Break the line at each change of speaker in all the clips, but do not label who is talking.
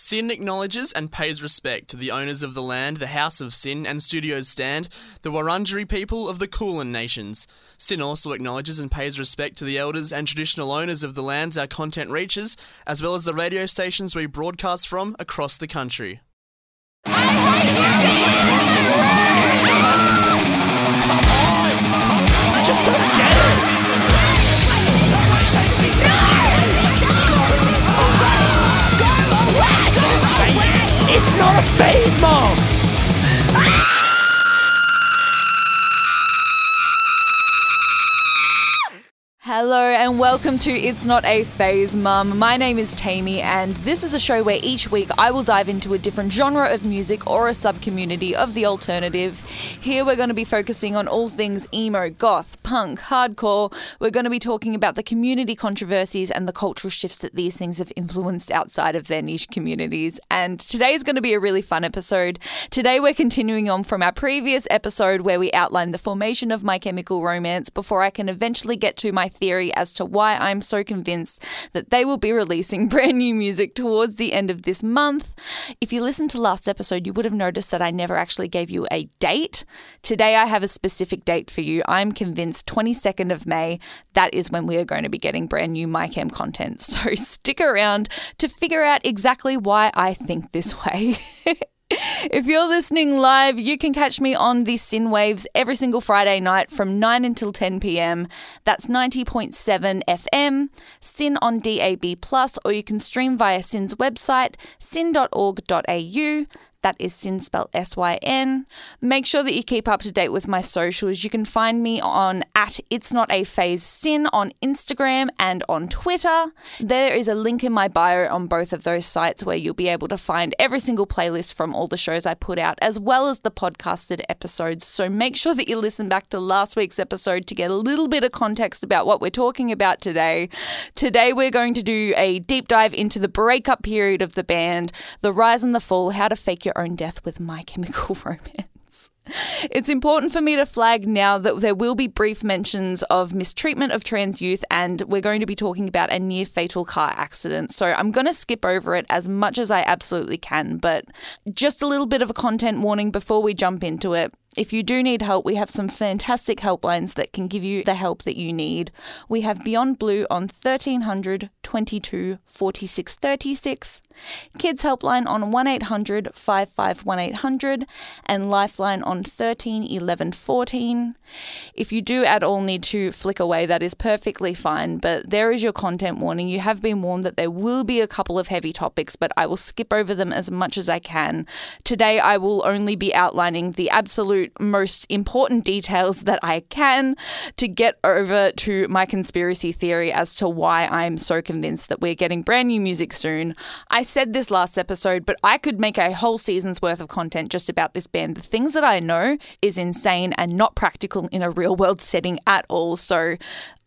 SYN acknowledges and pays respect to the owners of the land, the House of SYN and Studios stand, the Wurundjeri people of the Kulin Nations. SYN also acknowledges and pays respect to the elders and traditional owners of the lands our content reaches, as well as the radio stations we broadcast from across the country.
I just don't get it. It's a phase, Mom!
Hello and welcome to It's Not a Phase Mum. My name is Taymi and this is a show where each week I will dive into a different genre of music or a sub-community of the alternative. Here we're going to be focusing on all things emo, goth, punk, hardcore. We're going to be talking about the community controversies and the cultural shifts that these things have influenced outside of their niche communities. And today is going to be a really fun episode. Today we're continuing on from our previous episode where we outlined the formation of My Chemical Romance before I can eventually get to my theory as to why I'm so convinced that they will be releasing brand new music towards the end of this month. If you listened to last episode, you would have noticed that I never actually gave you a date. Today I have a specific date for you. I'm convinced 22nd of May, that is when we are going to be getting brand new MyChem content. So stick around to figure out exactly why I think this way. If you're listening live, you can catch me on the SYN Waves every single Friday night from 9 until 10 p.m. That's 90.7 FM, SYN on DAB, or you can stream via SYN's website, syn.org.au. That is SYN spelled S Y N. Make sure that you keep up to date with my socials. You can find me on at It's Not a Phase SYN on Instagram and on Twitter. There is a link in my bio on both of those sites where you'll be able to find every single playlist from all the shows I put out, as well as the podcasted episodes. So make sure that you listen back to last week's episode to get a little bit of context about what we're talking about today. Today, we're going to do a deep dive into the breakup period of the band, the rise and the fall, how to fake your own death with My Chemical Romance. It's important for me to flag now that there will be brief mentions of mistreatment of trans youth, and we're going to be talking about a near fatal car accident. So I'm going to skip over it as much as I absolutely can, but just a little bit of a content warning before we jump into it. If you do need help, we have some fantastic helplines that can give you the help that you need. We have Beyond Blue on 1300 22 46 36, Kids Helpline on 1800 55 1800, and Lifeline on 13 11 14. If you do at all need to flick away, that is perfectly fine, but there is your content warning. You have been warned that there will be a couple of heavy topics, but I will skip over them as much as I can. Today, I will only be outlining the absolute most important details that I can to get over to my conspiracy theory as to why I'm so convinced that we're getting brand new music soon. I said this last episode, but I could make a whole season's worth of content just about this band. The things that I know is insane and not practical in a real world setting at all. So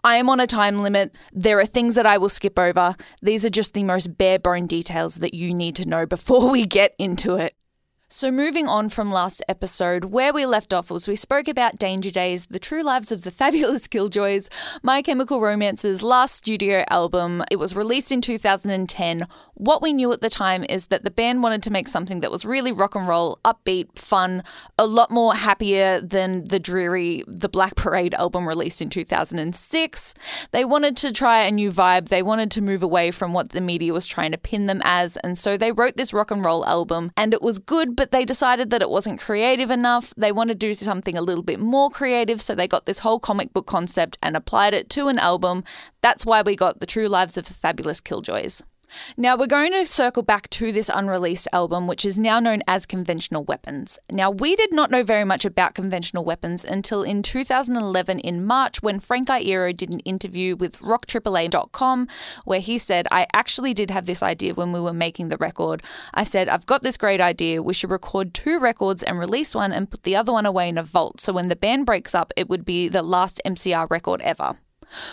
I am on a time limit. There are things that I will skip over. These are just the most bare bone details that you need to know before we get into it. So, moving on from last episode, where we left off was we spoke about Danger Days, the true lives of the fabulous Killjoys, My Chemical Romance's last studio album. It was released in 2010. What we knew at the time is that the band wanted to make something that was really rock and roll, upbeat, fun, a lot more happier than the dreary The Black Parade album released in 2006. They wanted to try a new vibe, they wanted to move away from what the media was trying to pin them as, and so they wrote this rock and roll album, and it was good, but they decided that it wasn't creative enough. They wanted to do something a little bit more creative, so they got this whole comic book concept and applied it to an album. That's why we got The True Lives of the Fabulous Killjoys. Now, we're going to circle back to this unreleased album, which is now known as Conventional Weapons. Now, we did not know very much about conventional weapons until in 2011 in March when Frank Iero did an interview with RockAAA.com where he said, I actually did have this idea when we were making the record. I said, I've got this great idea. We should record two records and release one and put the other one away in a vault. So when the band breaks up, it would be the last MCR record ever.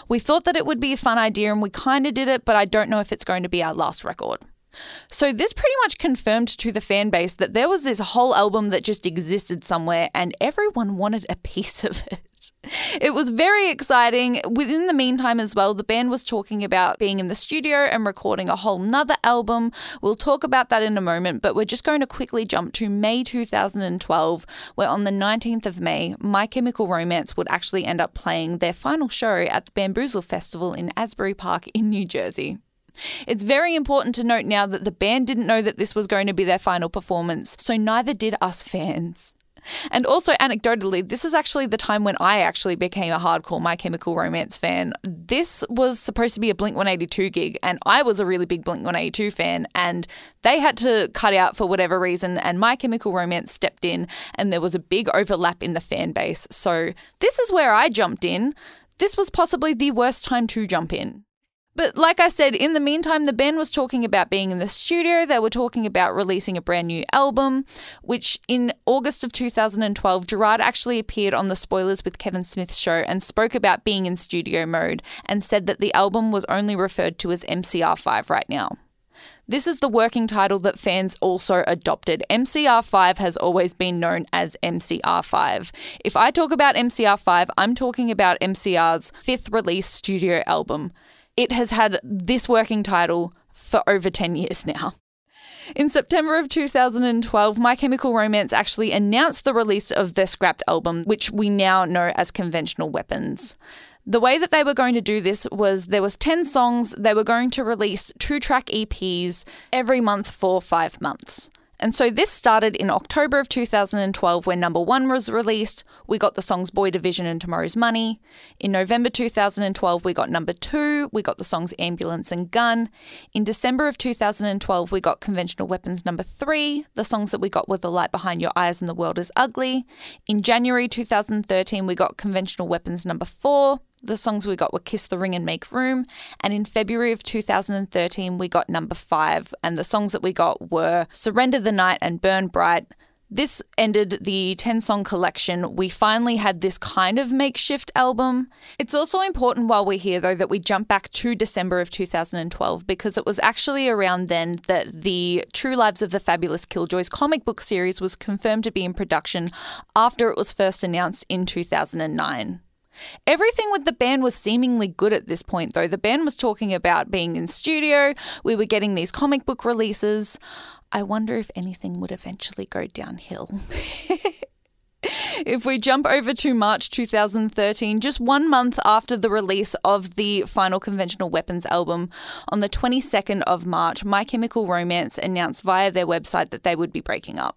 We thought that it would be a fun idea and we kind of did it, but I don't know if it's going to be our last record. So, this pretty much confirmed to the fan base that there was this whole album that just existed somewhere and everyone wanted a piece of it. It was very exciting. Within the meantime, as well, the band was talking about being in the studio and recording a whole nother album. We'll talk about that in a moment, but we're just going to quickly jump to May 2012, where on the 19th of May, My Chemical Romance would actually end up playing their final show at the Bamboozle Festival in Asbury Park in New Jersey. It's very important to note now that the band didn't know that this was going to be their final performance, so neither did us fans. And also, anecdotally, this is actually the time when I actually became a hardcore My Chemical Romance fan. This was supposed to be a Blink 182 gig, and I was a really big Blink 182 fan, and they had to cut out for whatever reason, and My Chemical Romance stepped in, and there was a big overlap in the fan base. So, this is where I jumped in. This was possibly the worst time to jump in. But like I said, in the meantime, the band was talking about being in the studio. They were talking about releasing a brand new album, which in August of 2012, Gerard actually appeared on the Spoilers with Kevin Smith show and spoke about being in studio mode and said that the album was only referred to as MCR5 right now. This is the working title that fans also adopted. MCR5 has always been known as MCR5. If I talk about MCR5, I'm talking about MCR's fifth release studio album. It has had this working title for over 10 years now. In September of 2012, My Chemical Romance actually announced the release of their scrapped album, which we now know as Conventional Weapons. The way that they were going to do this was there was 10 songs, they were going to release two-track EPs every month for 5 months. And so this started in October of 2012 when number one was released. We got the songs Boy Division and Tomorrow's Money. In November 2012, we got number two. We got the songs Ambulance and Gun. In December of 2012, we got Conventional Weapons number three. The songs that we got were The Light Behind Your Eyes and The World is Ugly. In January 2013, we got Conventional Weapons number four. The songs we got were Kiss the Ring and Make Room. And in February of 2013, we got number five. And the songs that we got were Surrender the Night and Burn Bright. This ended the 10 song collection. We finally had this kind of makeshift album. It's also important while we're here, though, that we jump back to December of 2012 because it was actually around then that the True Lives of the Fabulous Killjoys comic book series was confirmed to be in production after it was first announced in 2009. Everything with the band was seemingly good at this point, though. The band was talking about being in studio, we were getting these comic book releases. I wonder if anything would eventually go downhill. if we jump over to March 2013, just one month after the release of the final Conventional Weapons album, on the 22nd of March, My Chemical Romance announced via their website that they would be breaking up.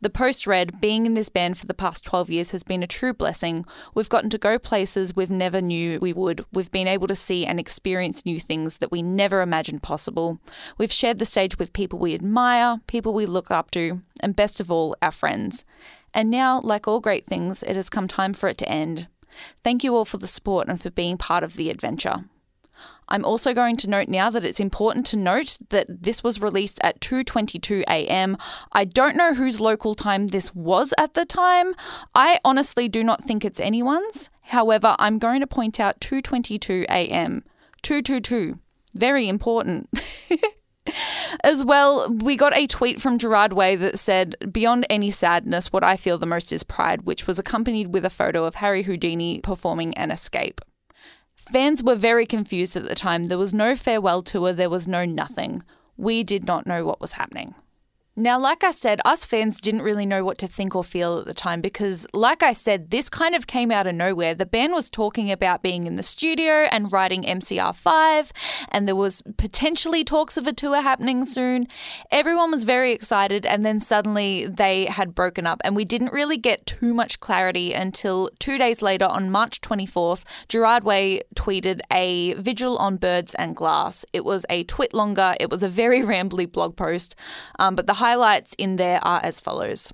The post read, being in this band for the past 12 years has been a true blessing. We've gotten to go places we've never knew we would. We've been able to see and experience new things that we never imagined possible. We've shared the stage with people we admire, people we look up to, and best of all, our friends. And now, like all great things, it has come time for it to end. Thank you all for the support and for being part of the adventure. I'm also going to note now that it's important to note that this was released at 2:22 a.m. I don't know whose local time this was at the time. I honestly do not think it's anyone's. However, I'm going to point out 2:22 a.m. 222. Very important. As well, we got a tweet from Gerard Way that said, Beyond any sadness, what I feel the most is pride, which was accompanied with a photo of Harry Houdini performing an escape. Fans were very confused at the time. There was no farewell tour, there was no nothing. We did not know what was happening. Now, like I said, us fans didn't really know what to think or feel at the time because, like I said, this kind of came out of nowhere. The band was talking about being in the studio and writing MCR5, and there was potentially talks of a tour happening soon. Everyone was very excited, and then suddenly they had broken up, and we didn't really get too much clarity until two days later, on March 24th, Gerard Way tweeted a vigil on birds and glass. It was a TwitLonger, it was a very rambly blog post, um, but the highlights in there are as follows.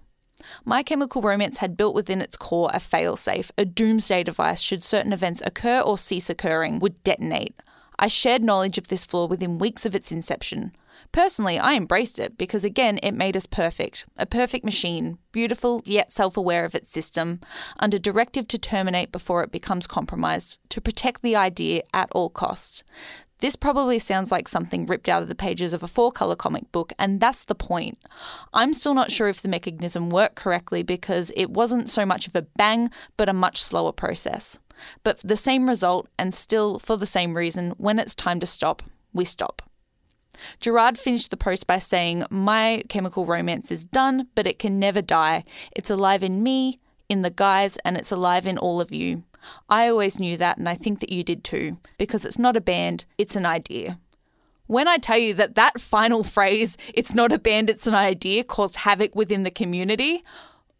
My Chemical Romance had built within its core a failsafe, a doomsday device should certain events occur or cease occurring, would detonate. I shared knowledge of this flaw within weeks of its inception. Personally, I embraced it because again, it made us perfect. A perfect machine, beautiful yet self aware of its system, under directive to terminate before it becomes compromised, to protect the idea at all costs. This probably sounds like something ripped out of the pages of a four colour comic book, and that's the point. I'm still not sure if the mechanism worked correctly because it wasn't so much of a bang, but a much slower process. But the same result, and still for the same reason, when it's time to stop, we stop. Gerard finished the post by saying, My chemical romance is done, but it can never die. It's alive in me, in the guys, and it's alive in all of you. I always knew that, and I think that you did too, because it's not a band, it's an idea. When I tell you that that final phrase, it's not a band, it's an idea, caused havoc within the community,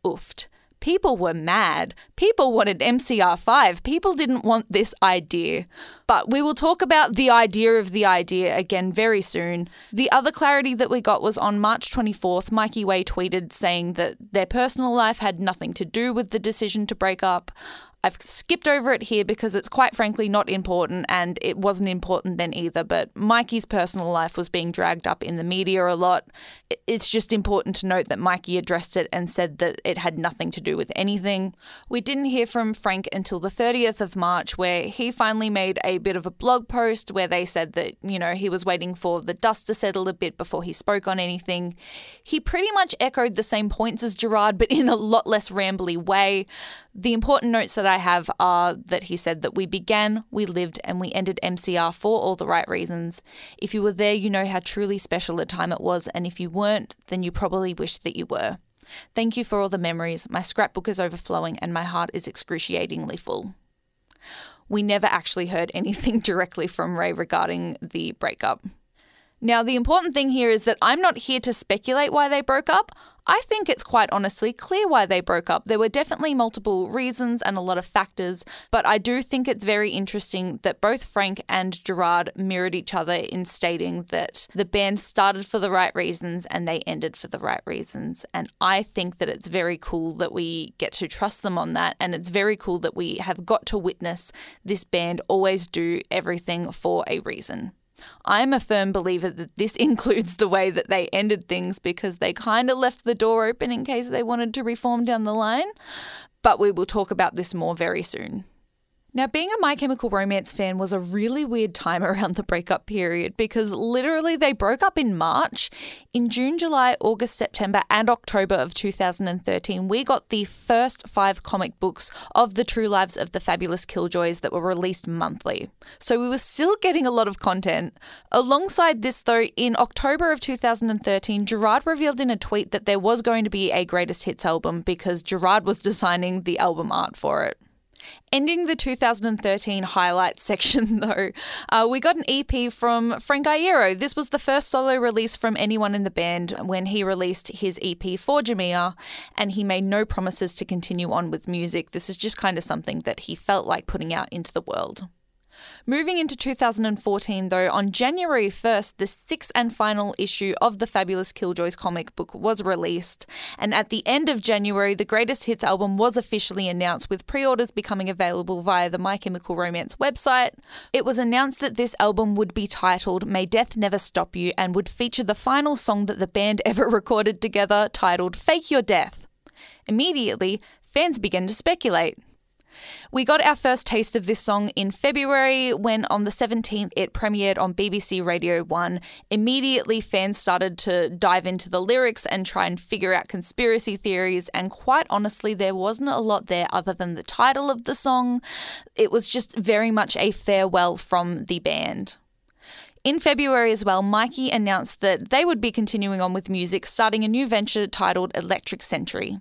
oofed. People were mad. People wanted MCR5. People didn't want this idea. But we will talk about the idea of the idea again very soon. The other clarity that we got was on March 24th, Mikey Way tweeted saying that their personal life had nothing to do with the decision to break up. I've skipped over it here because it's quite frankly not important and it wasn't important then either. But Mikey's personal life was being dragged up in the media a lot. It's just important to note that Mikey addressed it and said that it had nothing to do with anything. We didn't hear from Frank until the 30th of March, where he finally made a bit of a blog post where they said that, you know, he was waiting for the dust to settle a bit before he spoke on anything. He pretty much echoed the same points as Gerard, but in a lot less rambly way. The important notes that I have are that he said that we began, we lived, and we ended MCR for all the right reasons. If you were there, you know how truly special a time it was, and if you weren't, then you probably wish that you were. Thank you for all the memories. My scrapbook is overflowing, and my heart is excruciatingly full. We never actually heard anything directly from Ray regarding the breakup. Now, the important thing here is that I'm not here to speculate why they broke up. I think it's quite honestly clear why they broke up. There were definitely multiple reasons and a lot of factors, but I do think it's very interesting that both Frank and Gerard mirrored each other in stating that the band started for the right reasons and they ended for the right reasons. And I think that it's very cool that we get to trust them on that. And it's very cool that we have got to witness this band always do everything for a reason. I'm a firm believer that this includes the way that they ended things because they kind of left the door open in case they wanted to reform down the line. But we will talk about this more very soon. Now, being a My Chemical Romance fan was a really weird time around the breakup period because literally they broke up in March. In June, July, August, September, and October of 2013, we got the first five comic books of the true lives of the fabulous Killjoys that were released monthly. So we were still getting a lot of content. Alongside this, though, in October of 2013, Gerard revealed in a tweet that there was going to be a greatest hits album because Gerard was designing the album art for it. Ending the 2013 highlights section, though, uh, we got an EP from Frank Iero. This was the first solo release from anyone in the band when he released his EP for Jamia, and he made no promises to continue on with music. This is just kind of something that he felt like putting out into the world. Moving into 2014, though, on January 1st, the sixth and final issue of the Fabulous Killjoys comic book was released. And at the end of January, the Greatest Hits album was officially announced, with pre orders becoming available via the My Chemical Romance website. It was announced that this album would be titled May Death Never Stop You and would feature the final song that the band ever recorded together, titled Fake Your Death. Immediately, fans began to speculate. We got our first taste of this song in February when on the 17th it premiered on BBC Radio 1. Immediately, fans started to dive into the lyrics and try and figure out conspiracy theories, and quite honestly, there wasn't a lot there other than the title of the song. It was just very much a farewell from the band. In February as well, Mikey announced that they would be continuing on with music, starting a new venture titled Electric Century.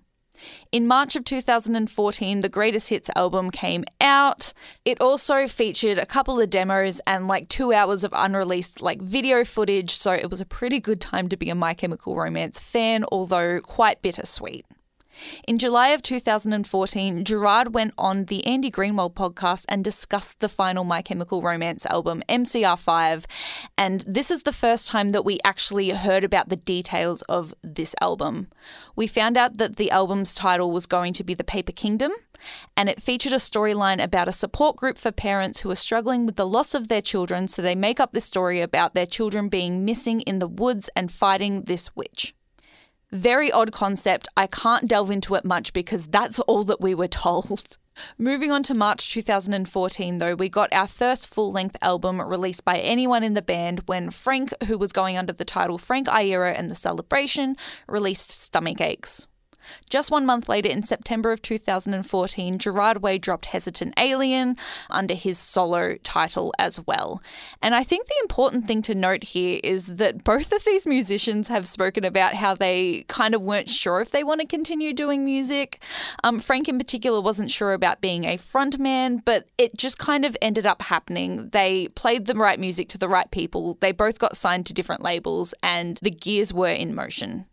In March of 2014, the Greatest Hits album came out. It also featured a couple of demos and like two hours of unreleased like video footage, so it was a pretty good time to be a My Chemical Romance fan, although quite bittersweet. In July of 2014, Gerard went on the Andy Greenwald podcast and discussed the final My Chemical Romance album, MCR5. And this is the first time that we actually heard about the details of this album. We found out that the album's title was going to be The Paper Kingdom, and it featured a storyline about a support group for parents who are struggling with the loss of their children, so they make up this story about their children being missing in the woods and fighting this witch. Very odd concept. I can't delve into it much because that's all that we were told. Moving on to March 2014, though, we got our first full length album released by anyone in the band when Frank, who was going under the title Frank Iero and the Celebration, released Stomach Aches. Just one month later, in September of 2014, Gerard Way dropped Hesitant Alien under his solo title as well. And I think the important thing to note here is that both of these musicians have spoken about how they kind of weren't sure if they want to continue doing music. Um, Frank, in particular, wasn't sure about being a frontman, but it just kind of ended up happening. They played the right music to the right people, they both got signed to different labels, and the gears were in motion.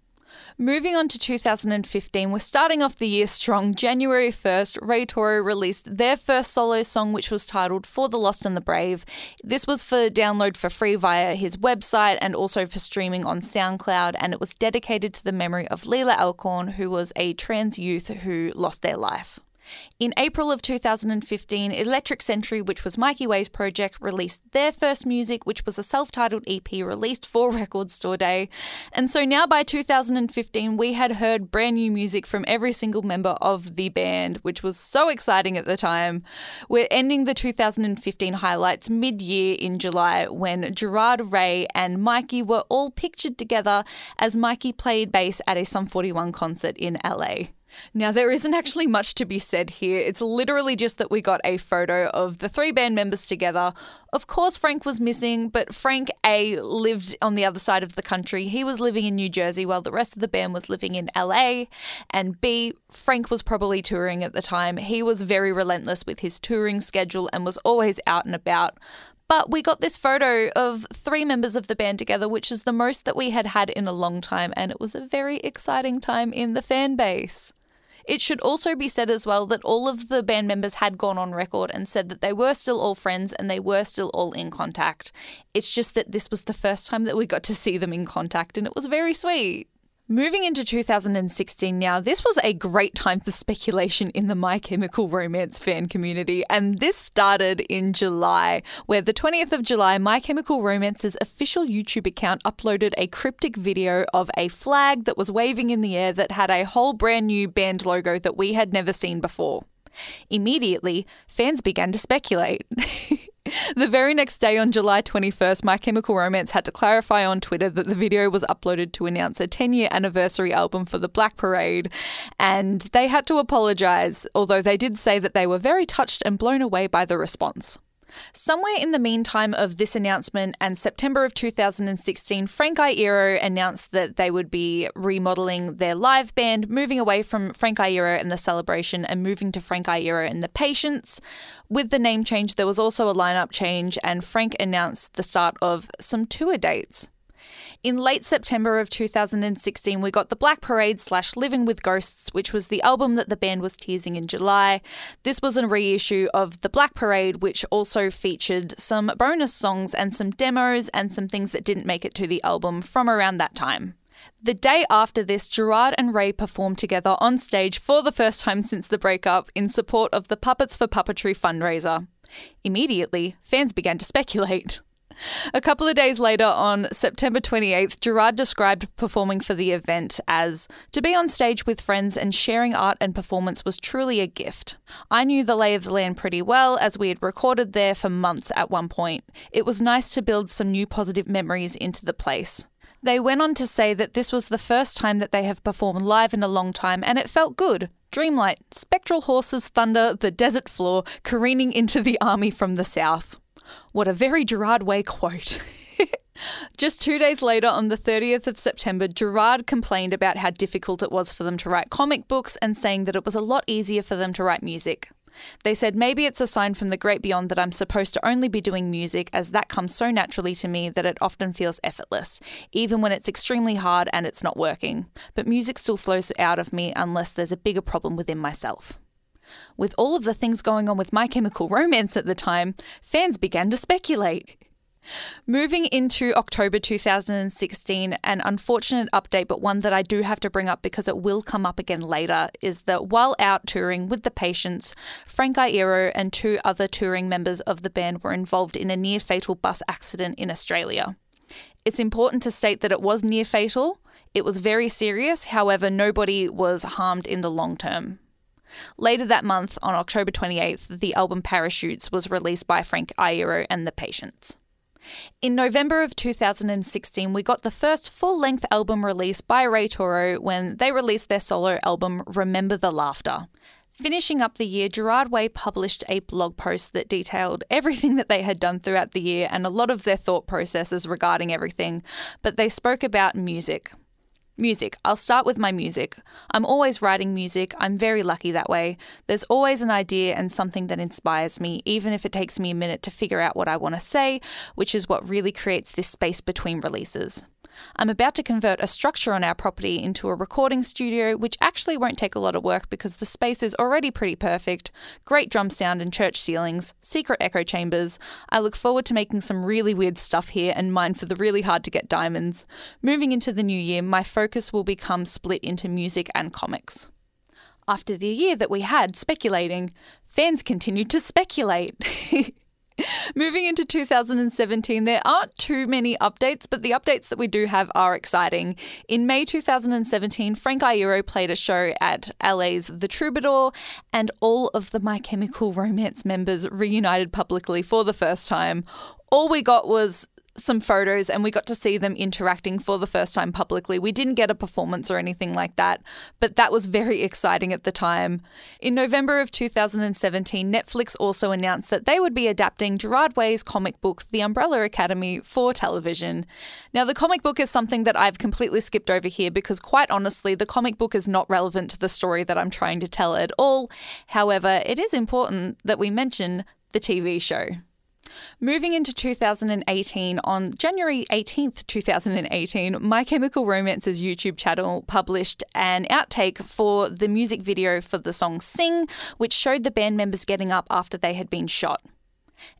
Moving on to 2015, we're starting off the year strong. January 1st, Ray Toro released their first solo song, which was titled For the Lost and the Brave. This was for download for free via his website and also for streaming on SoundCloud, and it was dedicated to the memory of Leelah Alcorn, who was a trans youth who lost their life. In April of 2015, Electric Century, which was Mikey Way's project, released their first music, which was a self titled EP released for Record Store Day. And so now by 2015, we had heard brand new music from every single member of the band, which was so exciting at the time. We're ending the 2015 highlights mid year in July when Gerard Ray and Mikey were all pictured together as Mikey played bass at a Sum 41 concert in LA. Now, there isn't actually much to be said here. It's literally just that we got a photo of the three band members together. Of course, Frank was missing, but Frank A lived on the other side of the country. He was living in New Jersey while the rest of the band was living in LA. And B, Frank was probably touring at the time. He was very relentless with his touring schedule and was always out and about. But we got this photo of three members of the band together, which is the most that we had had in a long time, and it was a very exciting time in the fan base. It should also be said as well that all of the band members had gone on record and said that they were still all friends and they were still all in contact. It's just that this was the first time that we got to see them in contact and it was very sweet. Moving into 2016 now, this was a great time for speculation in the My Chemical Romance fan community, and this started in July, where the 20th of July, My Chemical Romance's official YouTube account uploaded a cryptic video of a flag that was waving in the air that had a whole brand new band logo that we had never seen before. Immediately, fans began to speculate. The very next day, on July 21st, My Chemical Romance had to clarify on Twitter that the video was uploaded to announce a 10 year anniversary album for the Black Parade, and they had to apologise, although they did say that they were very touched and blown away by the response. Somewhere in the meantime of this announcement and September of 2016, Frank Iero announced that they would be remodeling their live band, moving away from Frank Iero and the Celebration and moving to Frank Iero and the Patience. With the name change, there was also a lineup change, and Frank announced the start of some tour dates. In late September of 2016, we got the Black Parade slash Living with Ghosts, which was the album that the band was teasing in July. This was a reissue of the Black Parade, which also featured some bonus songs and some demos and some things that didn't make it to the album from around that time. The day after this, Gerard and Ray performed together on stage for the first time since the breakup in support of the Puppets for Puppetry fundraiser. Immediately, fans began to speculate. A couple of days later, on September 28th, Gerard described performing for the event as to be on stage with friends and sharing art and performance was truly a gift. I knew the lay of the land pretty well as we had recorded there for months at one point. It was nice to build some new positive memories into the place. They went on to say that this was the first time that they have performed live in a long time and it felt good. Dreamlight, spectral horses thunder the desert floor, careening into the army from the south. What a very Gerard Way quote. Just two days later, on the 30th of September, Gerard complained about how difficult it was for them to write comic books and saying that it was a lot easier for them to write music. They said maybe it's a sign from the great beyond that I'm supposed to only be doing music, as that comes so naturally to me that it often feels effortless, even when it's extremely hard and it's not working. But music still flows out of me unless there's a bigger problem within myself. With all of the things going on with My Chemical Romance at the time, fans began to speculate. Moving into October 2016, an unfortunate update, but one that I do have to bring up because it will come up again later, is that while out touring with the Patience, Frank Iero and two other touring members of the band were involved in a near fatal bus accident in Australia. It's important to state that it was near fatal. It was very serious, however, nobody was harmed in the long term. Later that month, on October 28th, the album Parachutes was released by Frank Iero and The Patience. In November of 2016, we got the first full length album release by Ray Toro when they released their solo album Remember the Laughter. Finishing up the year, Gerard Way published a blog post that detailed everything that they had done throughout the year and a lot of their thought processes regarding everything, but they spoke about music. Music. I'll start with my music. I'm always writing music. I'm very lucky that way. There's always an idea and something that inspires me, even if it takes me a minute to figure out what I want to say, which is what really creates this space between releases. I'm about to convert a structure on our property into a recording studio, which actually won't take a lot of work because the space is already pretty perfect. Great drum sound and church ceilings, secret echo chambers. I look forward to making some really weird stuff here and mine for the really hard to get diamonds. Moving into the new year, my focus will become split into music and comics. After the year that we had speculating, fans continued to speculate. Moving into 2017, there aren't too many updates, but the updates that we do have are exciting. In May 2017, Frank Iero played a show at LA's The Troubadour, and all of the My Chemical Romance members reunited publicly for the first time. All we got was some photos and we got to see them interacting for the first time publicly. We didn't get a performance or anything like that, but that was very exciting at the time. In November of 2017, Netflix also announced that they would be adapting Gerard Way's comic book, The Umbrella Academy, for television. Now, the comic book is something that I've completely skipped over here because, quite honestly, the comic book is not relevant to the story that I'm trying to tell at all. However, it is important that we mention the TV show. Moving into 2018, on January 18th, 2018, My Chemical Romance's YouTube channel published an outtake for the music video for the song Sing, which showed the band members getting up after they had been shot.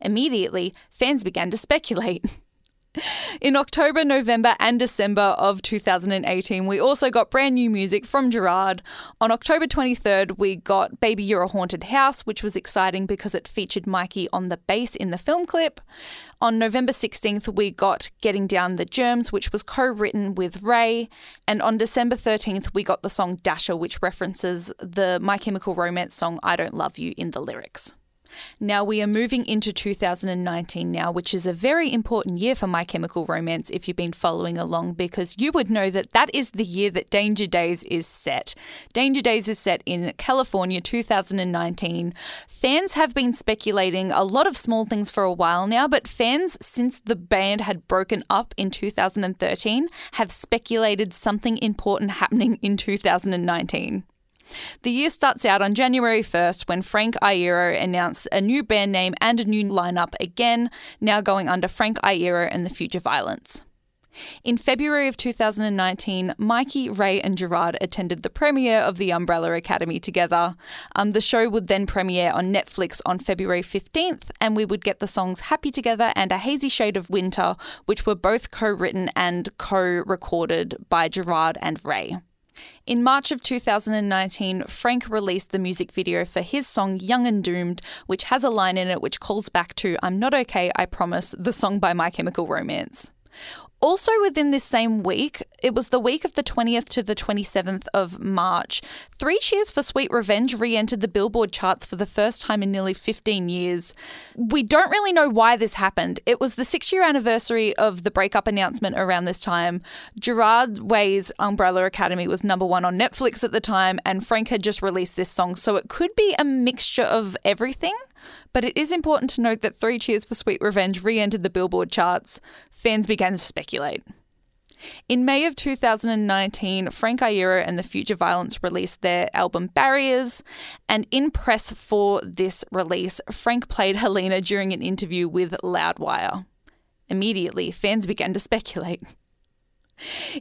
Immediately, fans began to speculate. In October, November, and December of 2018, we also got brand new music from Gerard. On October 23rd, we got Baby You're a Haunted House, which was exciting because it featured Mikey on the bass in the film clip. On November 16th, we got Getting Down the Germs, which was co written with Ray. And on December 13th, we got the song Dasher, which references the My Chemical Romance song I Don't Love You in the lyrics. Now we are moving into 2019 now, which is a very important year for My Chemical Romance if you've been following along, because you would know that that is the year that Danger Days is set. Danger Days is set in California 2019. Fans have been speculating a lot of small things for a while now, but fans since the band had broken up in 2013 have speculated something important happening in 2019. The year starts out on January 1st when Frank Iero announced a new band name and a new lineup again, now going under Frank Iero and the Future Violence. In February of 2019, Mikey, Ray, and Gerard attended the premiere of the Umbrella Academy together. Um, the show would then premiere on Netflix on February 15th, and we would get the songs Happy Together and A Hazy Shade of Winter, which were both co written and co recorded by Gerard and Ray. In March of 2019, Frank released the music video for his song Young and Doomed, which has a line in it which calls back to I'm Not Okay, I Promise, the song by My Chemical Romance. Also, within this same week, it was the week of the 20th to the 27th of March. Three Cheers for Sweet Revenge re entered the Billboard charts for the first time in nearly 15 years. We don't really know why this happened. It was the six year anniversary of the breakup announcement around this time. Gerard Way's Umbrella Academy was number one on Netflix at the time, and Frank had just released this song, so it could be a mixture of everything. But it is important to note that Three Cheers for Sweet Revenge re entered the Billboard charts. Fans began to speculate. In May of 2019, Frank Iero and the Future Violence released their album Barriers, and in press for this release, Frank played Helena during an interview with Loudwire. Immediately, fans began to speculate.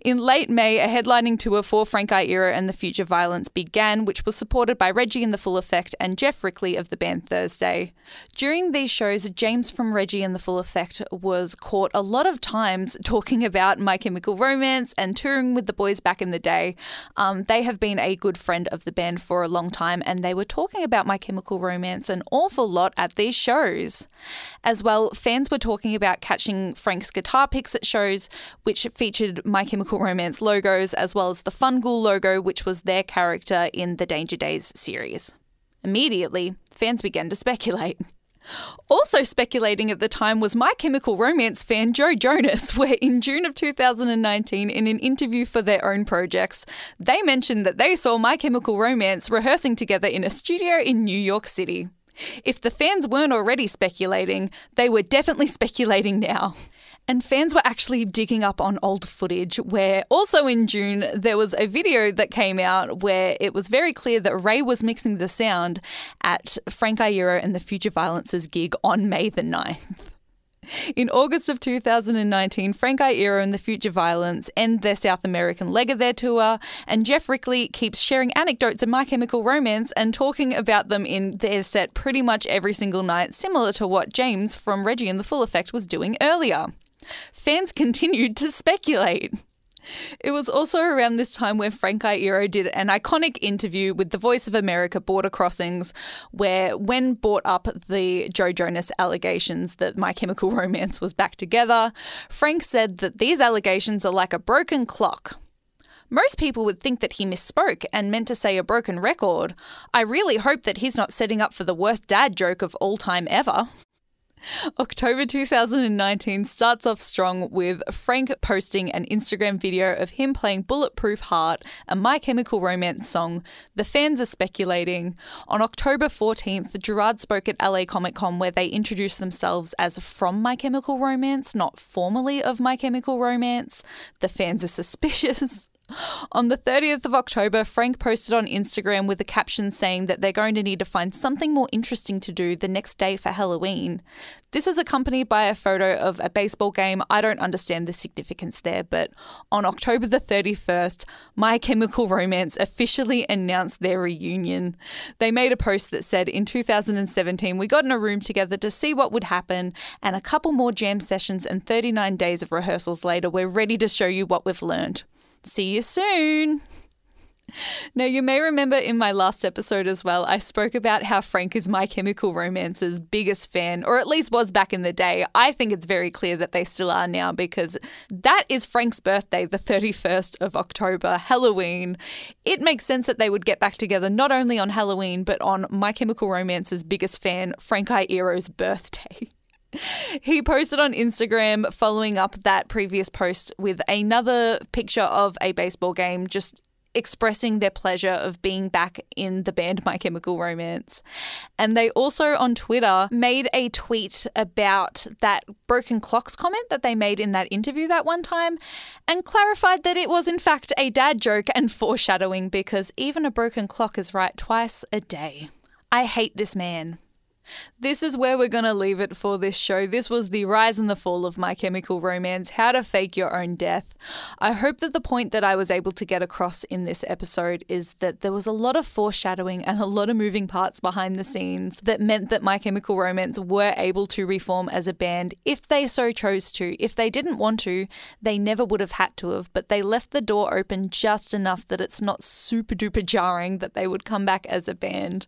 In late May, a headlining tour for Frank Iero and the Future Violence began, which was supported by Reggie and the Full Effect and Geoff Rickly of the band Thursday. During these shows, James from Reggie and the Full Effect was caught a lot of times talking about My Chemical Romance and touring with the boys back in the day. Um, they have been a good friend of the band for a long time, and they were talking about My Chemical Romance an awful lot at these shows. As well, fans were talking about catching Frank's guitar picks at shows, which featured My Chemical Romance logos, as well as the Fun Ghoul logo, which was their character in the Danger Days series. Immediately, fans began to speculate. Also speculating at the time was My Chemical Romance fan Joe Jonas, where in June of 2019, in an interview for their own projects, they mentioned that they saw My Chemical Romance rehearsing together in a studio in New York City. If the fans weren't already speculating, they were definitely speculating now. And fans were actually digging up on old footage where also in June there was a video that came out where it was very clear that Ray was mixing the sound at Frank Iero and the Future Violence's gig on May the 9th. In August of 2019, Frank Iero and the Future Violence end their South American leg of their tour, and Geoff Rickly keeps sharing anecdotes of My Chemical Romance and talking about them in their set pretty much every single night, similar to what James from Reggie and the Full Effect was doing earlier. Fans continued to speculate. It was also around this time where Frank Iero did an iconic interview with the Voice of America Border Crossings, where when brought up the Joe Jonas allegations that My Chemical Romance was back together, Frank said that these allegations are like a broken clock. Most people would think that he misspoke and meant to say a broken record. I really hope that he's not setting up for the worst dad joke of all time ever. October 2019 starts off strong with Frank posting an Instagram video of him playing Bulletproof Heart, a My Chemical Romance song. The fans are speculating. On October 14th, Gerard spoke at LA Comic Con where they introduced themselves as from My Chemical Romance, not formally of My Chemical Romance. The fans are suspicious. On the 30th of October, Frank posted on Instagram with a caption saying that they're going to need to find something more interesting to do the next day for Halloween. This is accompanied by a photo of a baseball game. I don't understand the significance there, but on October the 31st, My Chemical Romance officially announced their reunion. They made a post that said, In 2017, we got in a room together to see what would happen, and a couple more jam sessions and 39 days of rehearsals later, we're ready to show you what we've learned. See you soon. Now, you may remember in my last episode as well, I spoke about how Frank is My Chemical Romance's biggest fan, or at least was back in the day. I think it's very clear that they still are now because that is Frank's birthday, the 31st of October, Halloween. It makes sense that they would get back together not only on Halloween, but on My Chemical Romance's biggest fan, Frank Iero's birthday. He posted on Instagram following up that previous post with another picture of a baseball game, just expressing their pleasure of being back in the band My Chemical Romance. And they also on Twitter made a tweet about that broken clocks comment that they made in that interview that one time and clarified that it was in fact a dad joke and foreshadowing because even a broken clock is right twice a day. I hate this man. This is where we're going to leave it for this show. This was the rise and the fall of My Chemical Romance, how to fake your own death. I hope that the point that I was able to get across in this episode is that there was a lot of foreshadowing and a lot of moving parts behind the scenes that meant that My Chemical Romance were able to reform as a band if they so chose to. If they didn't want to, they never would have had to have, but they left the door open just enough that it's not super duper jarring that they would come back as a band.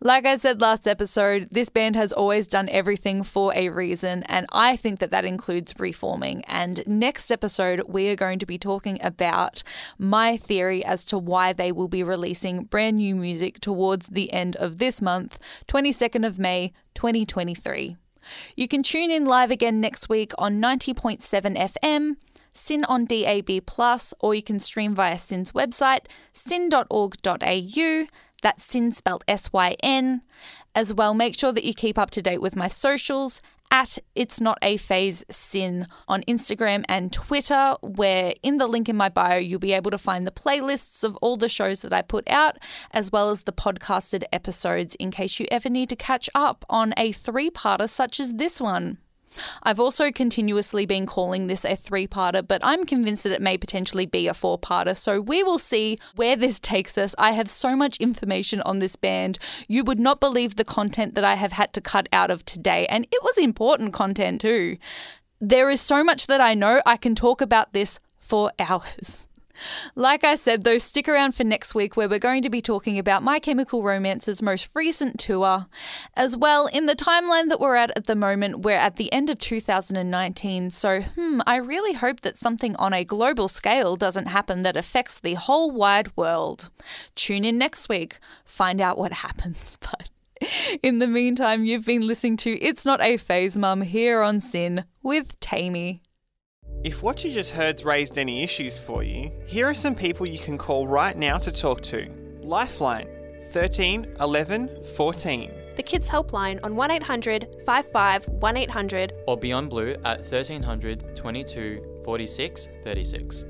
Like I said last episode, this band has always done everything for a reason, and I think that that includes reforming. And next episode, we are going to be talking about my theory as to why they will be releasing brand new music towards the end of this month, 22nd of May, 2023. You can tune in live again next week on 90.7 FM. SYN on DAB, plus, or you can stream via SYN's website, syn.org.au. That's SYN spelled S Y N. As well, make sure that you keep up to date with my socials at It's Not a Phase SYN on Instagram and Twitter, where in the link in my bio, you'll be able to find the playlists of all the shows that I put out, as well as the podcasted episodes in case you ever need to catch up on a three parter such as this one. I've also continuously been calling this a three parter, but I'm convinced that it may potentially be a four parter. So we will see where this takes us. I have so much information on this band. You would not believe the content that I have had to cut out of today. And it was important content too. There is so much that I know. I can talk about this for hours. Like I said, though, stick around for next week where we're going to be talking about My Chemical Romance's most recent tour. As well, in the timeline that we're at at the moment, we're at the end of 2019, so hmm, I really hope that something on a global scale doesn't happen that affects the whole wide world. Tune in next week, find out what happens. But in the meantime, you've been listening to It's Not a Phase Mum here on SYN with Taymi.
If what you just heard's raised any issues for you, here are some people you can call right now to talk to. Lifeline 13 11 14.
The Kids Helpline on 1800 55 1800
or Beyond Blue at 1300 22 46 36.